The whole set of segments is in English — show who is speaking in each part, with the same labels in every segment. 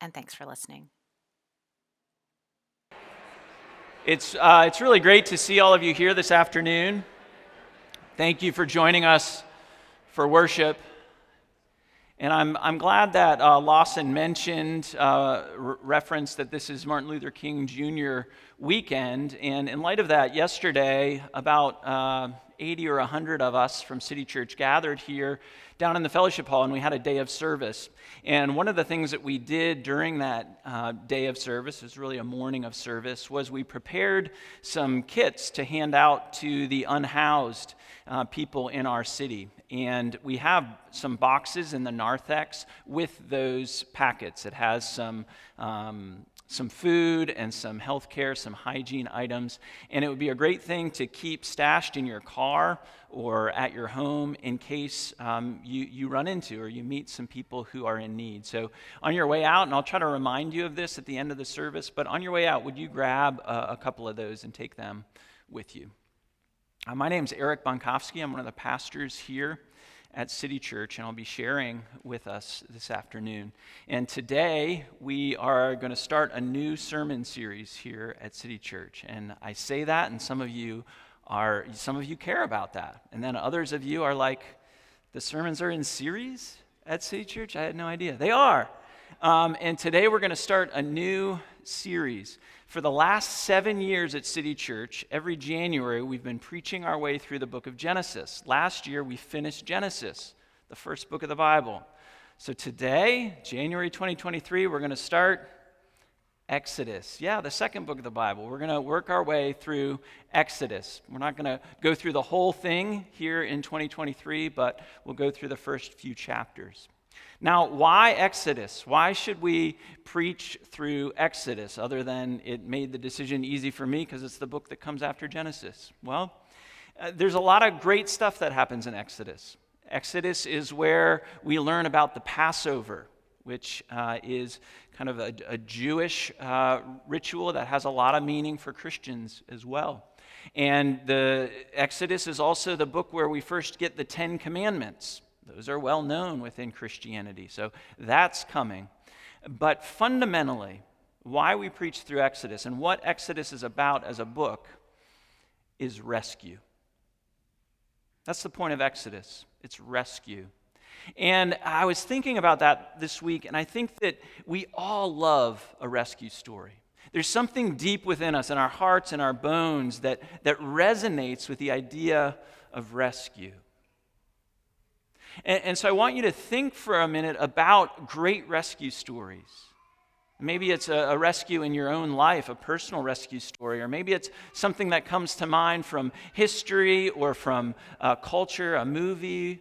Speaker 1: And thanks for listening.
Speaker 2: It's, uh, it's really great to see all of you here this afternoon. Thank you for joining us for worship. And I'm, I'm glad that uh, Lawson mentioned, uh, re- referenced that this is Martin Luther King Jr. weekend. And in light of that, yesterday, about uh, 80 or 100 of us from City Church gathered here down in the fellowship hall, and we had a day of service. And one of the things that we did during that uh, day of service, is really a morning of service, was we prepared some kits to hand out to the unhoused uh, people in our city. And we have some boxes in the narthex with those packets. It has some um, some food and some health care, some hygiene items. And it would be a great thing to keep stashed in your car or at your home in case um, you, you run into or you meet some people who are in need. So, on your way out, and I'll try to remind you of this at the end of the service, but on your way out, would you grab a, a couple of those and take them with you? Uh, my name is Eric Bonkowski. I'm one of the pastors here at City Church, and I'll be sharing with us this afternoon. And today, we are going to start a new sermon series here at City Church. And I say that, and some of you are, some of you care about that. And then others of you are like, the sermons are in series at City Church? I had no idea. They are. Um, and today, we're going to start a new series. For the last seven years at City Church, every January, we've been preaching our way through the book of Genesis. Last year, we finished Genesis, the first book of the Bible. So today, January 2023, we're going to start Exodus. Yeah, the second book of the Bible. We're going to work our way through Exodus. We're not going to go through the whole thing here in 2023, but we'll go through the first few chapters. Now, why Exodus? Why should we preach through Exodus other than it made the decision easy for me because it's the book that comes after Genesis? Well, uh, there's a lot of great stuff that happens in Exodus. Exodus is where we learn about the Passover, which uh, is kind of a, a Jewish uh, ritual that has a lot of meaning for Christians as well. And the Exodus is also the book where we first get the Ten Commandments. Those are well known within Christianity. So that's coming. But fundamentally, why we preach through Exodus and what Exodus is about as a book is rescue. That's the point of Exodus it's rescue. And I was thinking about that this week, and I think that we all love a rescue story. There's something deep within us, in our hearts and our bones, that, that resonates with the idea of rescue. And, and so I want you to think for a minute about great rescue stories. Maybe it's a, a, rescue in your own life, a personal rescue story, or maybe it's something that comes to mind from history or from uh, culture, a movie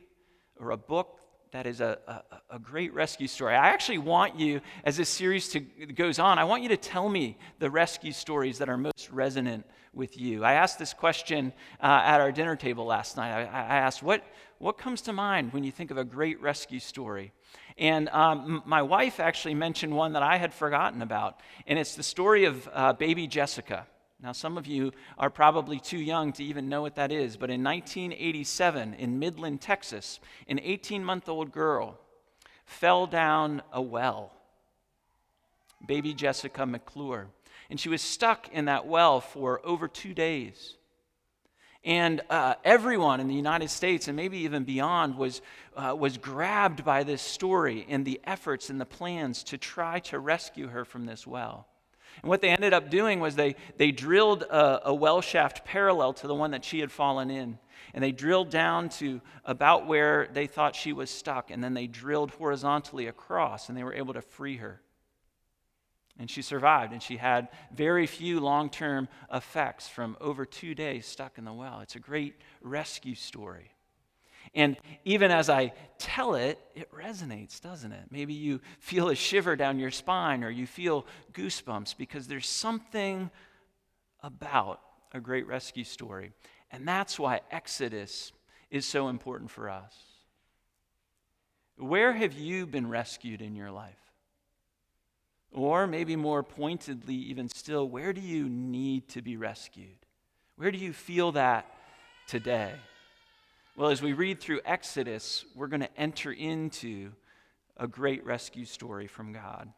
Speaker 2: or a book that is a, a, a, great rescue story. I actually want you, as this series to, goes on, I want you to tell me the rescue stories that are most resonant with you. I asked this question uh, at our dinner table last night. I, I asked, what, what comes to mind when you think of a great rescue story? And um, my wife actually mentioned one that I had forgotten about, and it's the story of uh, baby Jessica. Now, some of you are probably too young to even know what that is, but in 1987, in Midland, Texas, an 18 month old girl fell down a well. Baby Jessica McClure. And she was stuck in that well for over two days. And uh, everyone in the United States and maybe even beyond was, uh, was grabbed by this story and the efforts and the plans to try to rescue her from this well. And what they ended up doing was they, they drilled a, a well shaft parallel to the one that she had fallen in. And they drilled down to about where they thought she was stuck. And then they drilled horizontally across, and they were able to free her. And she survived, and she had very few long term effects from over two days stuck in the well. It's a great rescue story. And even as I tell it, it resonates, doesn't it? Maybe you feel a shiver down your spine or you feel goosebumps because there's something about a great rescue story. And that's why Exodus is so important for us. Where have you been rescued in your life? Or maybe more pointedly, even still, where do you need to be rescued? Where do you feel that today? Well, as we read through Exodus, we're going to enter into a great rescue story from God.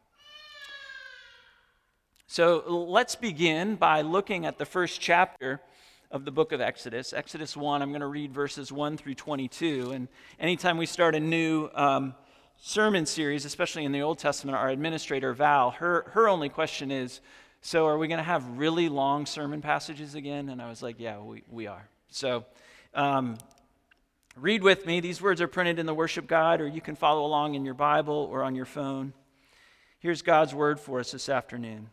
Speaker 2: So let's begin by looking at the first chapter of the book of Exodus. Exodus 1, I'm going to read verses 1 through 22. And anytime we start a new um, sermon series, especially in the Old Testament, our administrator, Val, her, her only question is So are we going to have really long sermon passages again? And I was like, Yeah, we, we are. So um, Read with me. These words are printed in the worship guide, or you can follow along in your Bible or on your phone. Here's God's word for us this afternoon.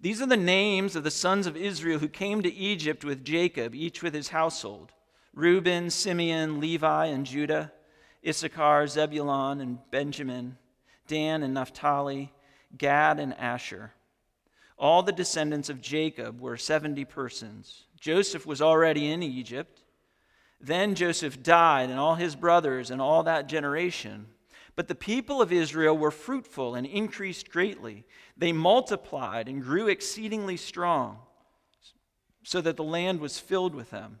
Speaker 2: These are the names of the sons of Israel who came to Egypt with Jacob, each with his household Reuben, Simeon, Levi, and Judah, Issachar, Zebulun, and Benjamin, Dan and Naphtali, Gad and Asher. All the descendants of Jacob were 70 persons. Joseph was already in Egypt then Joseph died, and all his brothers, and all that generation. But the people of Israel were fruitful and increased greatly. They multiplied and grew exceedingly strong, so that the land was filled with them.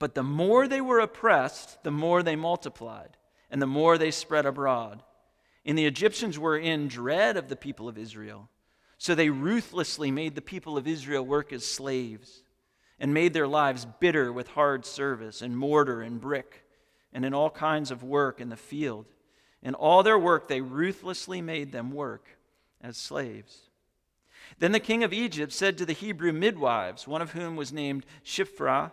Speaker 2: But the more they were oppressed, the more they multiplied, and the more they spread abroad. And the Egyptians were in dread of the people of Israel. So they ruthlessly made the people of Israel work as slaves and made their lives bitter with hard service and mortar and brick and in all kinds of work in the field. In all their work, they ruthlessly made them work as slaves. Then the king of Egypt said to the Hebrew midwives, one of whom was named Shiphrah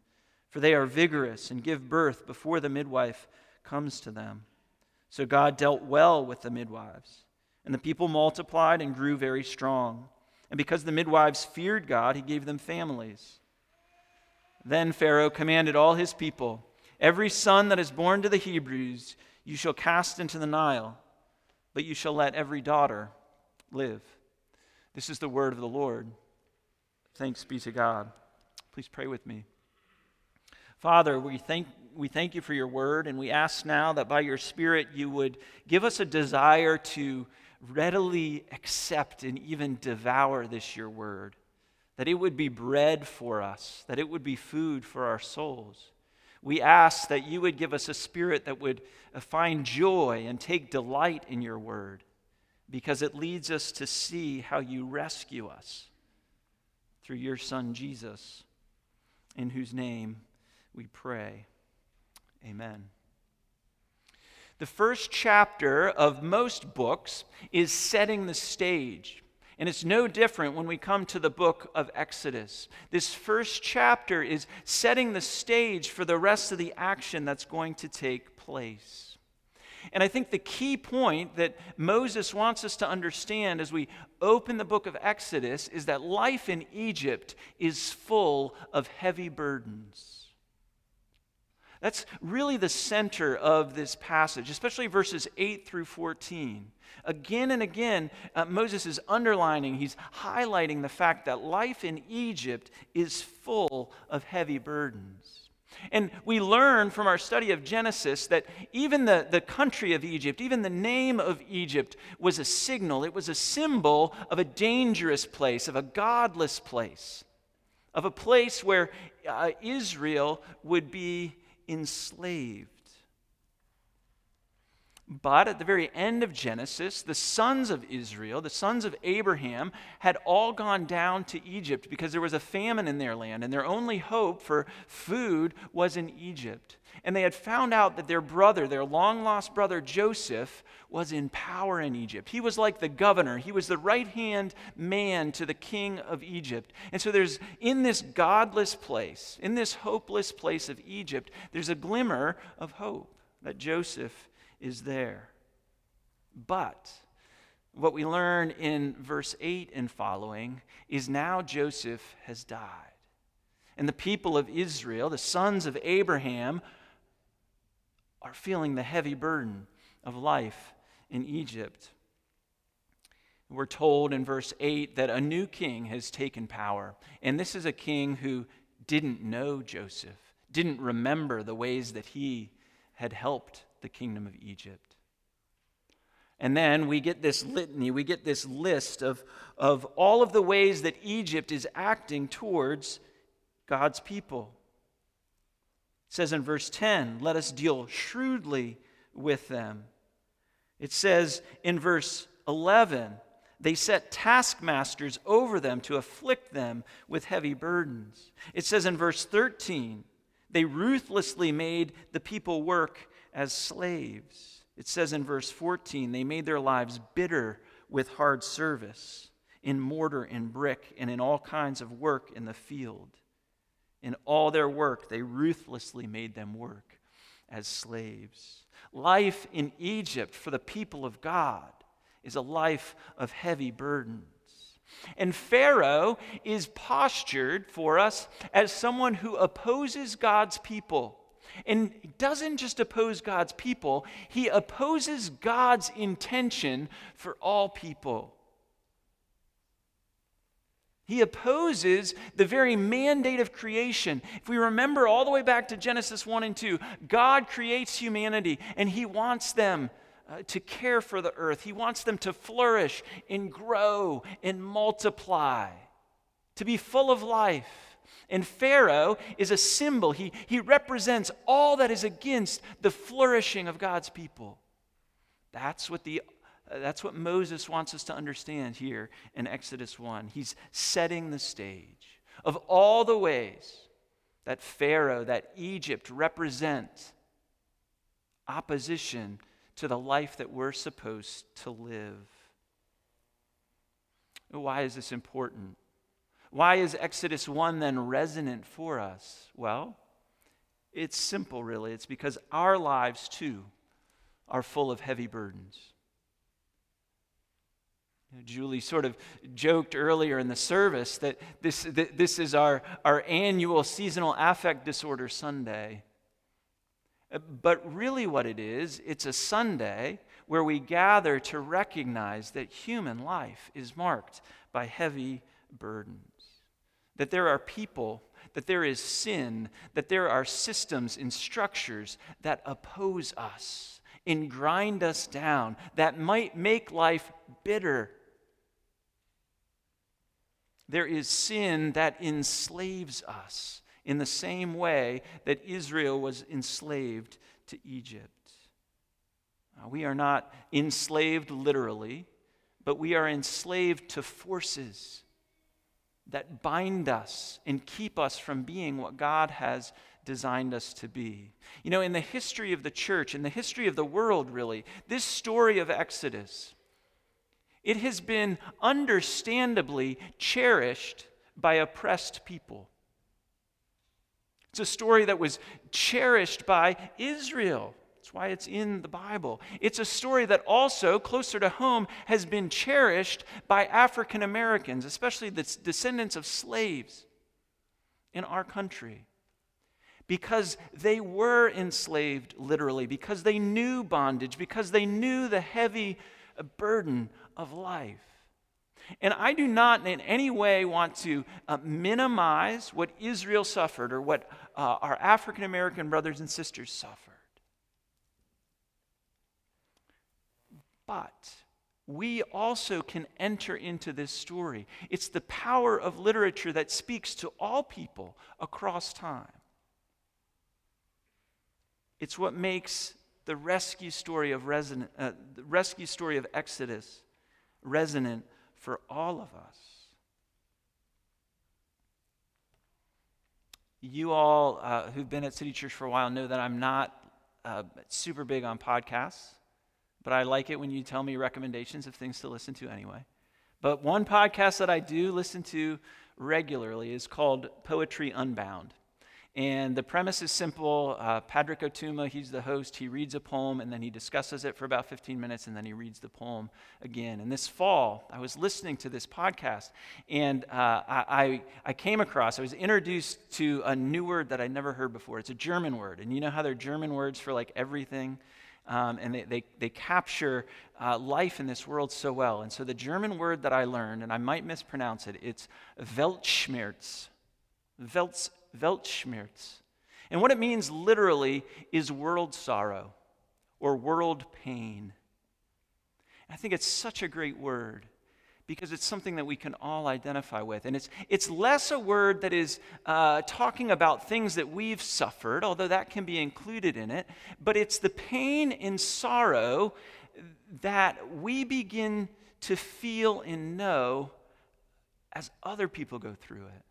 Speaker 2: for they are vigorous and give birth before the midwife comes to them. So God dealt well with the midwives, and the people multiplied and grew very strong. And because the midwives feared God, he gave them families. Then Pharaoh commanded all his people Every son that is born to the Hebrews you shall cast into the Nile, but you shall let every daughter live. This is the word of the Lord. Thanks be to God. Please pray with me. Father, we thank, we thank you for your word, and we ask now that by your Spirit you would give us a desire to readily accept and even devour this your word, that it would be bread for us, that it would be food for our souls. We ask that you would give us a spirit that would find joy and take delight in your word, because it leads us to see how you rescue us through your Son, Jesus, in whose name we pray. Amen. The first chapter of most books is setting the stage. And it's no different when we come to the book of Exodus. This first chapter is setting the stage for the rest of the action that's going to take place. And I think the key point that Moses wants us to understand as we open the book of Exodus is that life in Egypt is full of heavy burdens. That's really the center of this passage, especially verses 8 through 14. Again and again, uh, Moses is underlining, he's highlighting the fact that life in Egypt is full of heavy burdens. And we learn from our study of Genesis that even the, the country of Egypt, even the name of Egypt, was a signal. It was a symbol of a dangerous place, of a godless place, of a place where uh, Israel would be enslaved. But at the very end of Genesis, the sons of Israel, the sons of Abraham, had all gone down to Egypt because there was a famine in their land, and their only hope for food was in Egypt. And they had found out that their brother, their long lost brother Joseph, was in power in Egypt. He was like the governor, he was the right hand man to the king of Egypt. And so there's in this godless place, in this hopeless place of Egypt, there's a glimmer of hope that Joseph is there. But what we learn in verse 8 and following is now Joseph has died. And the people of Israel, the sons of Abraham, are feeling the heavy burden of life in Egypt. We're told in verse 8 that a new king has taken power. And this is a king who didn't know Joseph, didn't remember the ways that he had helped the kingdom of Egypt. And then we get this litany, we get this list of, of all of the ways that Egypt is acting towards God's people. It says in verse 10, let us deal shrewdly with them. It says in verse 11, they set taskmasters over them to afflict them with heavy burdens. It says in verse 13, they ruthlessly made the people work as slaves. It says in verse 14, they made their lives bitter with hard service in mortar and brick and in all kinds of work in the field. In all their work, they ruthlessly made them work as slaves. Life in Egypt for the people of God is a life of heavy burdens. And Pharaoh is postured for us as someone who opposes God's people and doesn't just oppose God's people, he opposes God's intention for all people. He opposes the very mandate of creation. If we remember all the way back to Genesis 1 and 2, God creates humanity and He wants them uh, to care for the earth. He wants them to flourish and grow and multiply, to be full of life. And Pharaoh is a symbol, he, he represents all that is against the flourishing of God's people. That's what, the, uh, that's what Moses wants us to understand here in Exodus 1. He's setting the stage of all the ways that Pharaoh, that Egypt represent opposition to the life that we're supposed to live. Why is this important? Why is Exodus 1 then resonant for us? Well, it's simple, really. It's because our lives, too, are full of heavy burdens. Julie sort of joked earlier in the service that this, that this is our, our annual seasonal affect disorder Sunday. But really, what it is, it's a Sunday where we gather to recognize that human life is marked by heavy burdens that there are people, that there is sin, that there are systems and structures that oppose us and grind us down, that might make life bitter. There is sin that enslaves us in the same way that Israel was enslaved to Egypt. We are not enslaved literally, but we are enslaved to forces that bind us and keep us from being what God has designed us to be. You know, in the history of the church, in the history of the world, really, this story of Exodus, it has been understandably cherished by oppressed people. It's a story that was cherished by Israel. Why it's in the Bible. It's a story that also, closer to home, has been cherished by African Americans, especially the descendants of slaves in our country. Because they were enslaved literally, because they knew bondage, because they knew the heavy burden of life. And I do not in any way want to uh, minimize what Israel suffered or what uh, our African American brothers and sisters suffered. But we also can enter into this story. It's the power of literature that speaks to all people across time. It's what makes the rescue story of uh, the rescue story of Exodus resonant for all of us. You all uh, who've been at City Church for a while know that I'm not uh, super big on podcasts, but I like it when you tell me recommendations of things to listen to anyway. But one podcast that I do listen to regularly is called Poetry Unbound. And the premise is simple. Uh, Patrick Ó Tuama, he's the host. He reads a poem and then he discusses it for about 15 minutes and then he reads the poem again. And this fall, I was listening to this podcast and uh, I, I came across, I was introduced to a new word that I'd never heard before. It's a German word. And you know how they're German words for like everything? Um, and they, they, they capture uh, life in this world so well. And so the German word that I learned, and I might mispronounce it, it's Weltschmerz. Weltschmerz Weltschmerz. And what it means literally is world sorrow or world pain. I think it's such a great word because it's something that we can all identify with. And it's, it's less a word that is uh, talking about things that we've suffered, although that can be included in it, but it's the pain and sorrow that we begin to feel and know as other people go through it.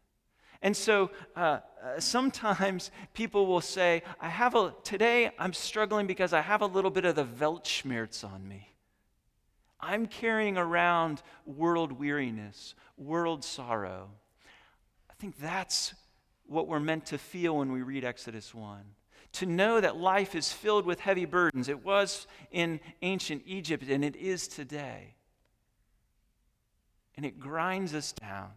Speaker 2: And so uh, uh, sometimes people will say, I have a, today I'm struggling because I have a little bit of the Weltschmerz on me. I'm carrying around world weariness, world sorrow. I think that's what we're meant to feel when we read Exodus 1. To know that life is filled with heavy burdens. It was in ancient Egypt and it is today. And it grinds us down.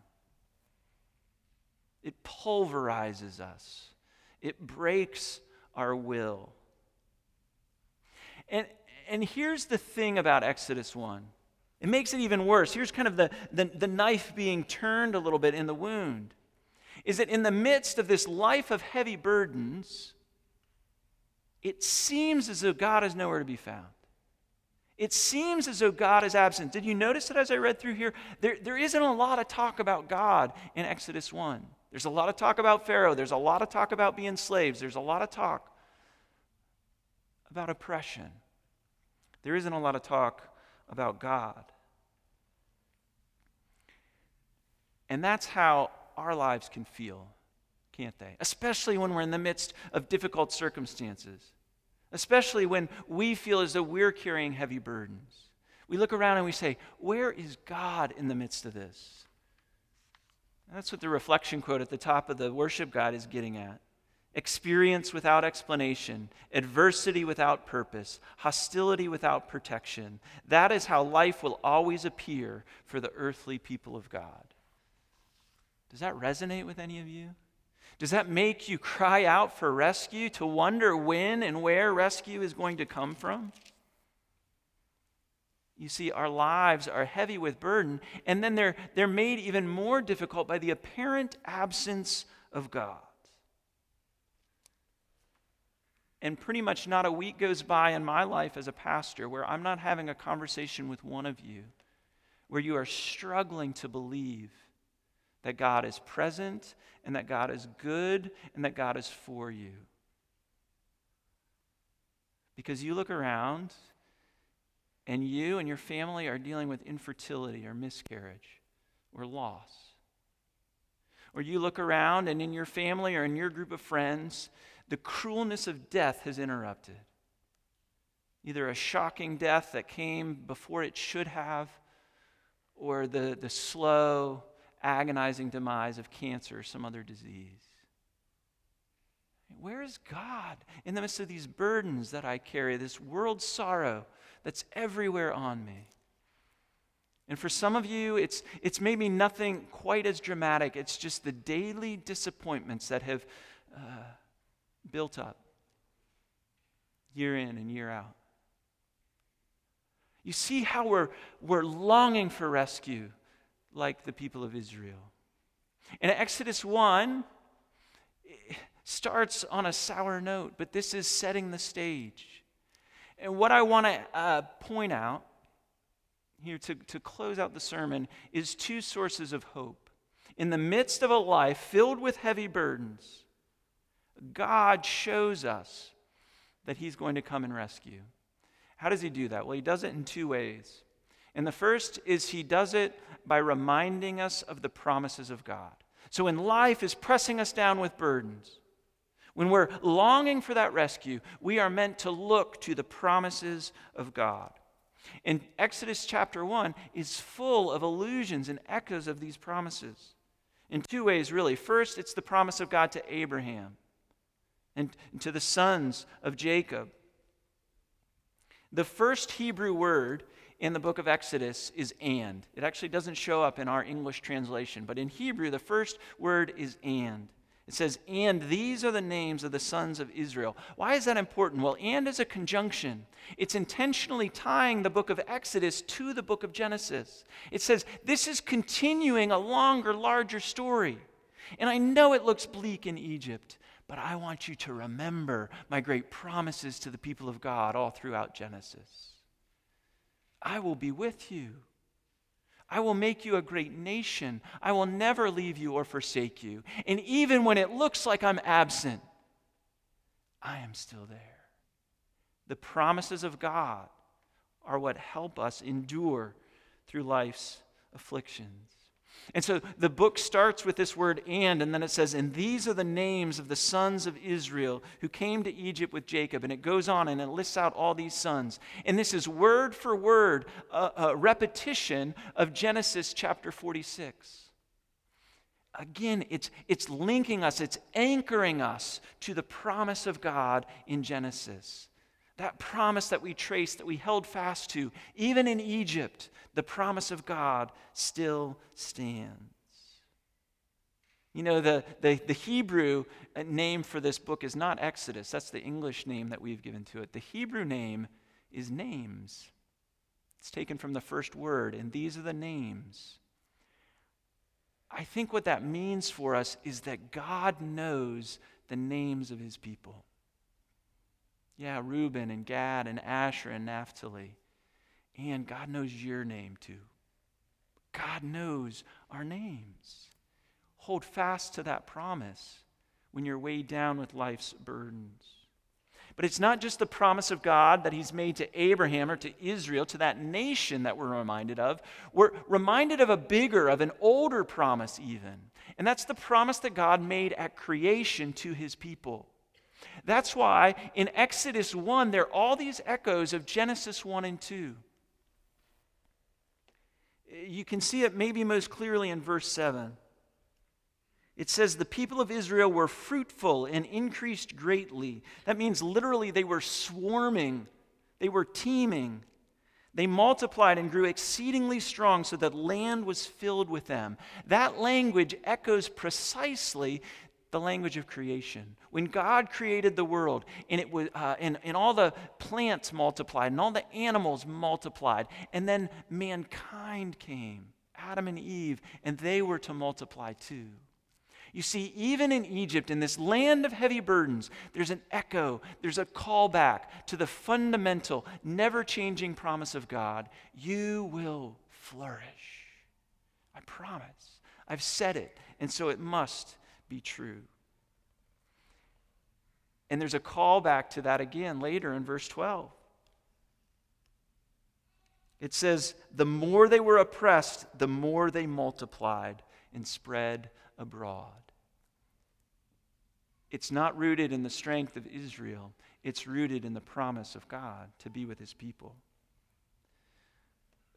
Speaker 2: It pulverizes us, it breaks our will. And, and here's the thing about Exodus 1 it makes it even worse. Here's kind of the, the, the knife being turned a little bit in the wound. Is that in the midst of this life of heavy burdens, it seems as though God is nowhere to be found. It seems as though God is absent. Did you notice that as I read through here? There, there isn't a lot of talk about God in Exodus 1. There's a lot of talk about Pharaoh. There's a lot of talk about being slaves. There's a lot of talk about oppression. There isn't a lot of talk about God. And that's how our lives can feel, can't they? Especially when we're in the midst of difficult circumstances. Especially when we feel as though we're carrying heavy burdens. We look around and we say, Where is God in the midst of this? That's what the reflection quote at the top of the worship guide is getting at. Experience without explanation, adversity without purpose, hostility without protection. That is how life will always appear for the earthly people of God. Does that resonate with any of you? Does that make you cry out for rescue, to wonder when and where rescue is going to come from? You see, our lives are heavy with burden, and then they're, they're made even more difficult by the apparent absence of God. And pretty much not a week goes by in my life as a pastor where I'm not having a conversation with one of you where you are struggling to believe that God is present and that God is good and that God is for you. Because you look around and you and your family are dealing with infertility or miscarriage or loss. Or you look around and in your family or in your group of friends, the cruelness of death has interrupted. Either a shocking death that came before it should have, or the, the slow, agonizing demise of cancer or some other disease. Where is God in the midst of these burdens that I carry, this world sorrow that's everywhere on me. And for some of you, it's, it's maybe nothing quite as dramatic. It's just the daily disappointments that have uh, built up year in and year out. You see how we're, we're longing for rescue, like the people of Israel. And Exodus 1 starts on a sour note, but this is setting the stage. And what I want to uh, point out here to, to close out the sermon is two sources of hope. In the midst of a life filled with heavy burdens, God shows us that He's going to come and rescue. How does He do that? Well, He does it in two ways. And the first is He does it by reminding us of the promises of God. So when life is pressing us down with burdens, when we're longing for that rescue, we are meant to look to the promises of God. And Exodus chapter 1 is full of allusions and echoes of these promises in two ways, really. First, it's the promise of God to Abraham and to the sons of Jacob. The first Hebrew word in the book of Exodus is and. It actually doesn't show up in our English translation, but in Hebrew, the first word is and. It says, and these are the names of the sons of Israel. Why is that important? Well, and is a conjunction. It's intentionally tying the book of Exodus to the book of Genesis. It says, this is continuing a longer, larger story. And I know it looks bleak in Egypt, but I want you to remember my great promises to the people of God all throughout Genesis. I will be with you. I will make you a great nation. I will never leave you or forsake you. And even when it looks like I'm absent, I am still there. The promises of God are what help us endure through life's afflictions. And so the book starts with this word and, and then it says, And these are the names of the sons of Israel who came to Egypt with Jacob. And it goes on and it lists out all these sons. And this is word for word a, a repetition of Genesis chapter 46. Again, it's, it's linking us, it's anchoring us to the promise of God in Genesis. That promise that we traced, that we held fast to, even in Egypt, the promise of God still stands. You know, the, the, the, Hebrew uh, name for this book is not Exodus. That's the English name that we've given to it. The Hebrew name is names. It's taken from the first word, and these are the names. I think what that means for us is that God knows the names of his people. Yeah, Reuben and Gad and Asher and Naphtali. And God knows your name too. God knows our names. Hold fast to that promise when you're weighed down with life's burdens. But it's not just the promise of God that He's made to Abraham or to Israel, to that nation that we're reminded of. We're reminded of a bigger, of an older promise, even. And that's the promise that God made at creation to His people. That's why in Exodus 1, there are all these echoes of Genesis 1 and 2. You can see it maybe most clearly in verse 7. It says, The people of Israel were fruitful and increased greatly. That means literally they were swarming, they were teeming. They multiplied and grew exceedingly strong so that land was filled with them. That language echoes precisely the language of creation. When God created the world and, it was, uh, and, and all the plants multiplied and all the animals multiplied, and then mankind came, Adam and Eve, and they were to multiply too. You see, even in Egypt, in this land of heavy burdens, there's an echo, there's a callback to the fundamental, never changing promise of God you will flourish. I promise. I've said it, and so it must be true. And there's a callback to that again later in verse 12. It says, The more they were oppressed, the more they multiplied and spread abroad. It's not rooted in the strength of Israel, it's rooted in the promise of God to be with his people.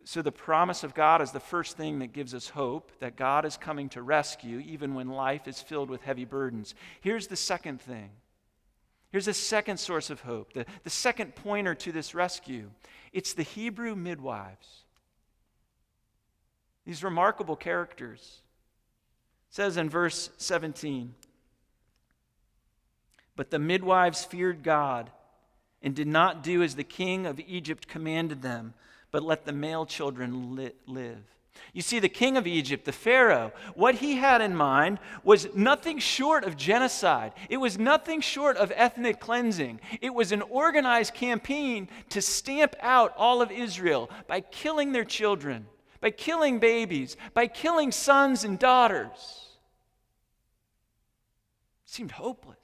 Speaker 2: So, the promise of God is the first thing that gives us hope that God is coming to rescue, even when life is filled with heavy burdens. Here's the second thing. Here's a second source of hope, the, the second pointer to this rescue. It's the Hebrew midwives. These remarkable characters. It says in verse 17 But the midwives feared God and did not do as the king of Egypt commanded them but let the male children li- live. You see, the king of Egypt, the Pharaoh, what he had in mind was nothing short of genocide. It was nothing short of ethnic cleansing. It was an organized campaign to stamp out all of Israel by killing their children, by killing babies, by killing sons and daughters. It seemed hopeless.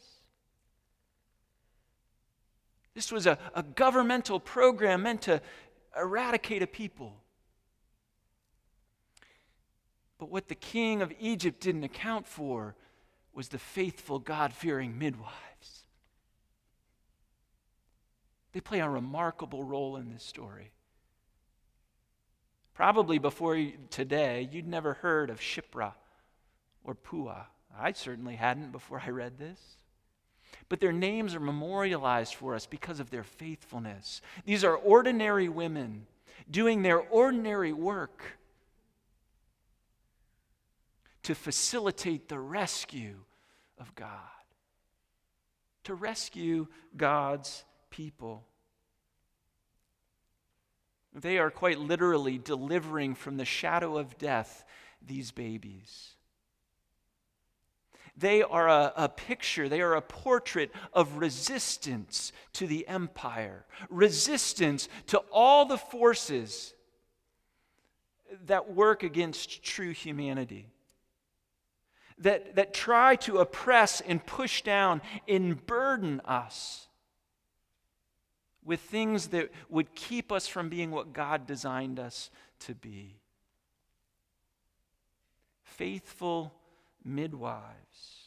Speaker 2: This was a, a governmental program meant to eradicate a people. But what the king of Egypt didn't account for was the faithful, God fearing midwives. They play a remarkable role in this story. Probably before today, you'd never heard of Shiphrah or Puah. I certainly hadn't before I read this. But their names are memorialized for us because of their faithfulness. These are ordinary women doing their ordinary work to facilitate the rescue of God, to rescue God's people. They are quite literally delivering from the shadow of death these babies. They are a, a, picture, they are a portrait of resistance to the empire, resistance to all the forces that work against true humanity that, that try to oppress and push down and burden us with things that would keep us from being what God designed us to be. Faithful midwives.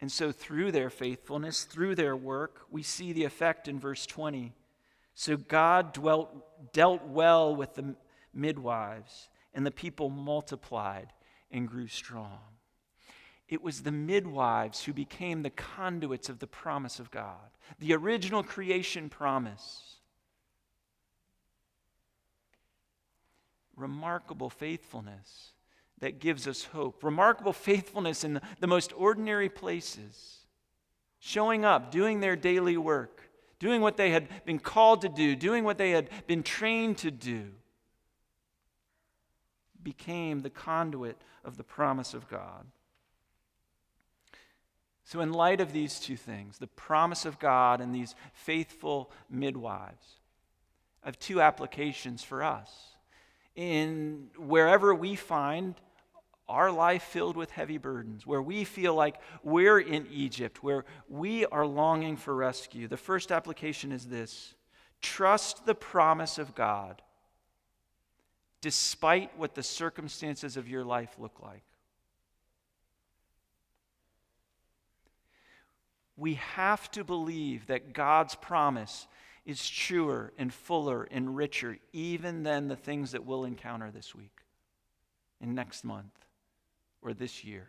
Speaker 2: And so, through their faithfulness, through their work, we see the effect in verse 20. So, God dwelt, dealt well with the midwives and the people multiplied and grew strong. It was the midwives who became the conduits of the promise of God, the original creation promise. Remarkable faithfulness that gives us hope. Remarkable faithfulness in the most ordinary places. Showing up, doing their daily work, doing what they had been called to do, doing what they had been trained to do became the conduit of the promise of God. So, in light of these two things, the promise of God and these faithful midwives, I have two applications for us. In wherever we find our life filled with heavy burdens, where we feel like we're in Egypt, where we are longing for rescue, the first application is this trust the promise of God despite what the circumstances of your life look like. We have to believe that God's promise is truer and fuller and richer even than the things that we'll encounter this week and next month or this year.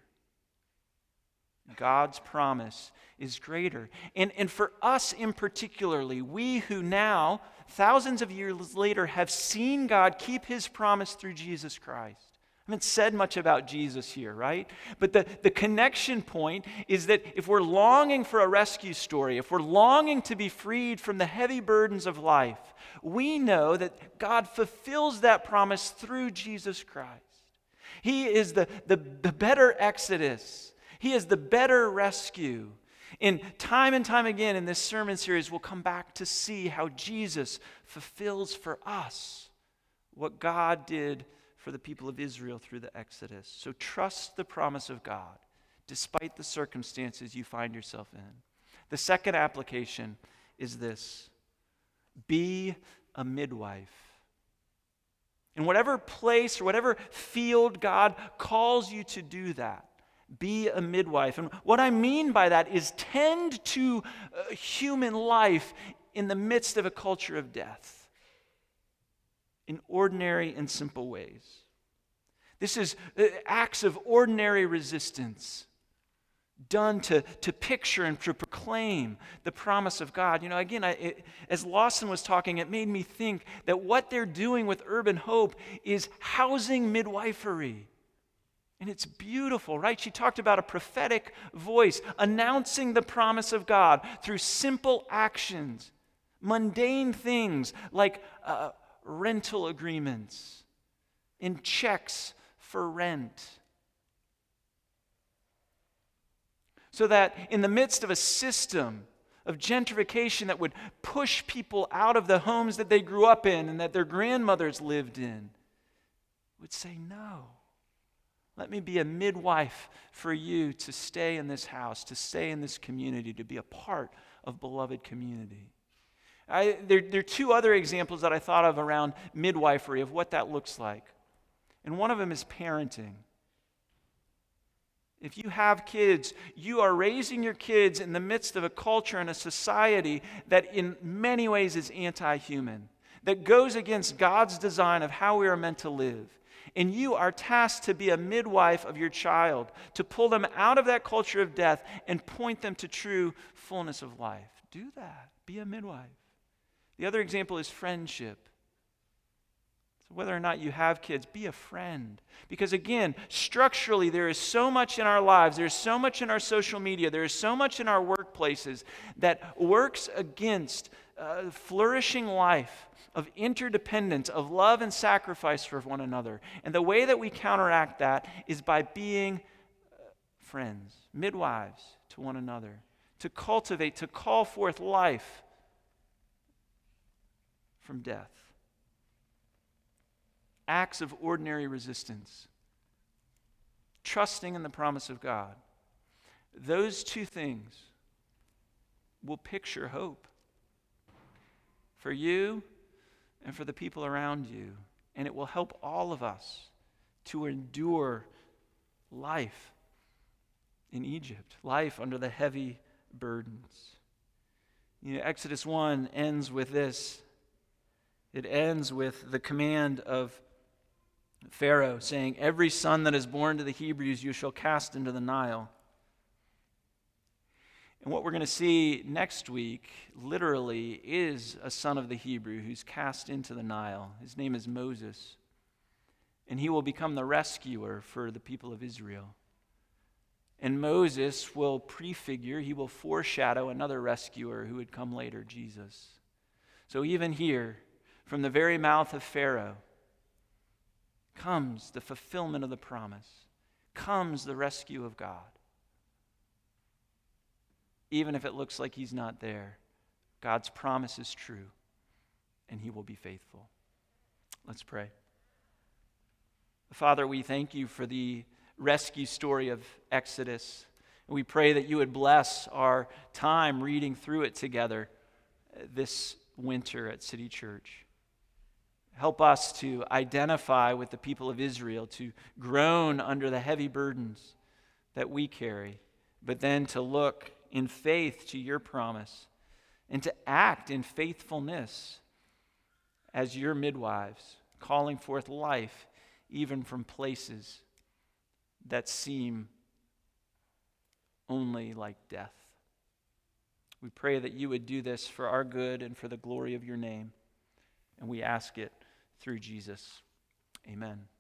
Speaker 2: God's promise is greater. And, and for us in particularly, we who now, thousands of years later, have seen God keep his promise through Jesus Christ. I haven't said much about Jesus here, right? But the, the connection point is that if we're longing for a rescue story, if we're longing to be freed from the heavy burdens of life, we know that God fulfills that promise through Jesus Christ. He is the, the, the better Exodus. He is the better rescue. And time and time again in this sermon series, we'll come back to see how Jesus fulfills for us what God did for the people of Israel through the Exodus. So trust the promise of God despite the circumstances you find yourself in. The second application is this be a midwife. In whatever place or whatever field God calls you to do that, be a midwife. And what I mean by that is tend to uh, human life in the midst of a culture of death in ordinary and simple ways. This is uh, acts of ordinary resistance done to, to picture and to proclaim the promise of God. You know, again, I, it, as Lawson was talking, it made me think that what they're doing with Urban Hope is housing midwifery. And it's beautiful, right? She talked about a prophetic voice announcing the promise of God through simple actions, mundane things like uh, rental agreements, and checks for rent. So that in the midst of a system of gentrification that would push people out of the homes that they grew up in and that their grandmothers lived in, would say, No. Let me be a midwife for you to stay in this house, to stay in this community, to be a part of beloved community. I, there, there are two other examples that I thought of around midwifery of what that looks like. And one of them is parenting. If you have kids, you are raising your kids in the midst of a culture and a society that, in many ways, is anti human, that goes against God's design of how we are meant to live. And you are tasked to be a midwife of your child, to pull them out of that culture of death and point them to true fullness of life. Do that. Be a midwife. The other example is friendship. Whether or not you have kids, be a friend. Because again, structurally, there is so much in our lives, there's so much in our social media, there is so much in our workplaces that works against uh, flourishing life of interdependence, of love and sacrifice for one another. And the way that we counteract that is by being uh, friends, midwives to one another, to cultivate, to call forth life from death. Acts of ordinary resistance, trusting in the promise of God. Those two things will picture hope for you and for the people around you. And it will help all of us to endure life in Egypt, life under the heavy burdens. You know, Exodus 1 ends with this. It ends with the command of Pharaoh saying, Every son that is born to the Hebrews you shall cast into the Nile. And what we're going to see next week, literally, is a son of the Hebrew who's cast into the Nile. His name is Moses. And he will become the rescuer for the people of Israel. And Moses will prefigure, he will foreshadow another rescuer who would come later, Jesus. So even here, from the very mouth of Pharaoh, comes the fulfillment of the promise, comes the rescue of God even if it looks like he's not there. God's promise is true, and he will be faithful. Let's pray. Father, we thank you for the rescue story of Exodus. And we pray that you would bless our time reading through it together this winter at City Church. Help us to identify with the people of Israel, to groan under the heavy burdens that we carry, but then to look in faith to your promise and to act in faithfulness as your midwives, calling forth life even from places that seem only like death. We pray that you would do this for our good and for the glory of your name. And we ask it through Jesus. Amen.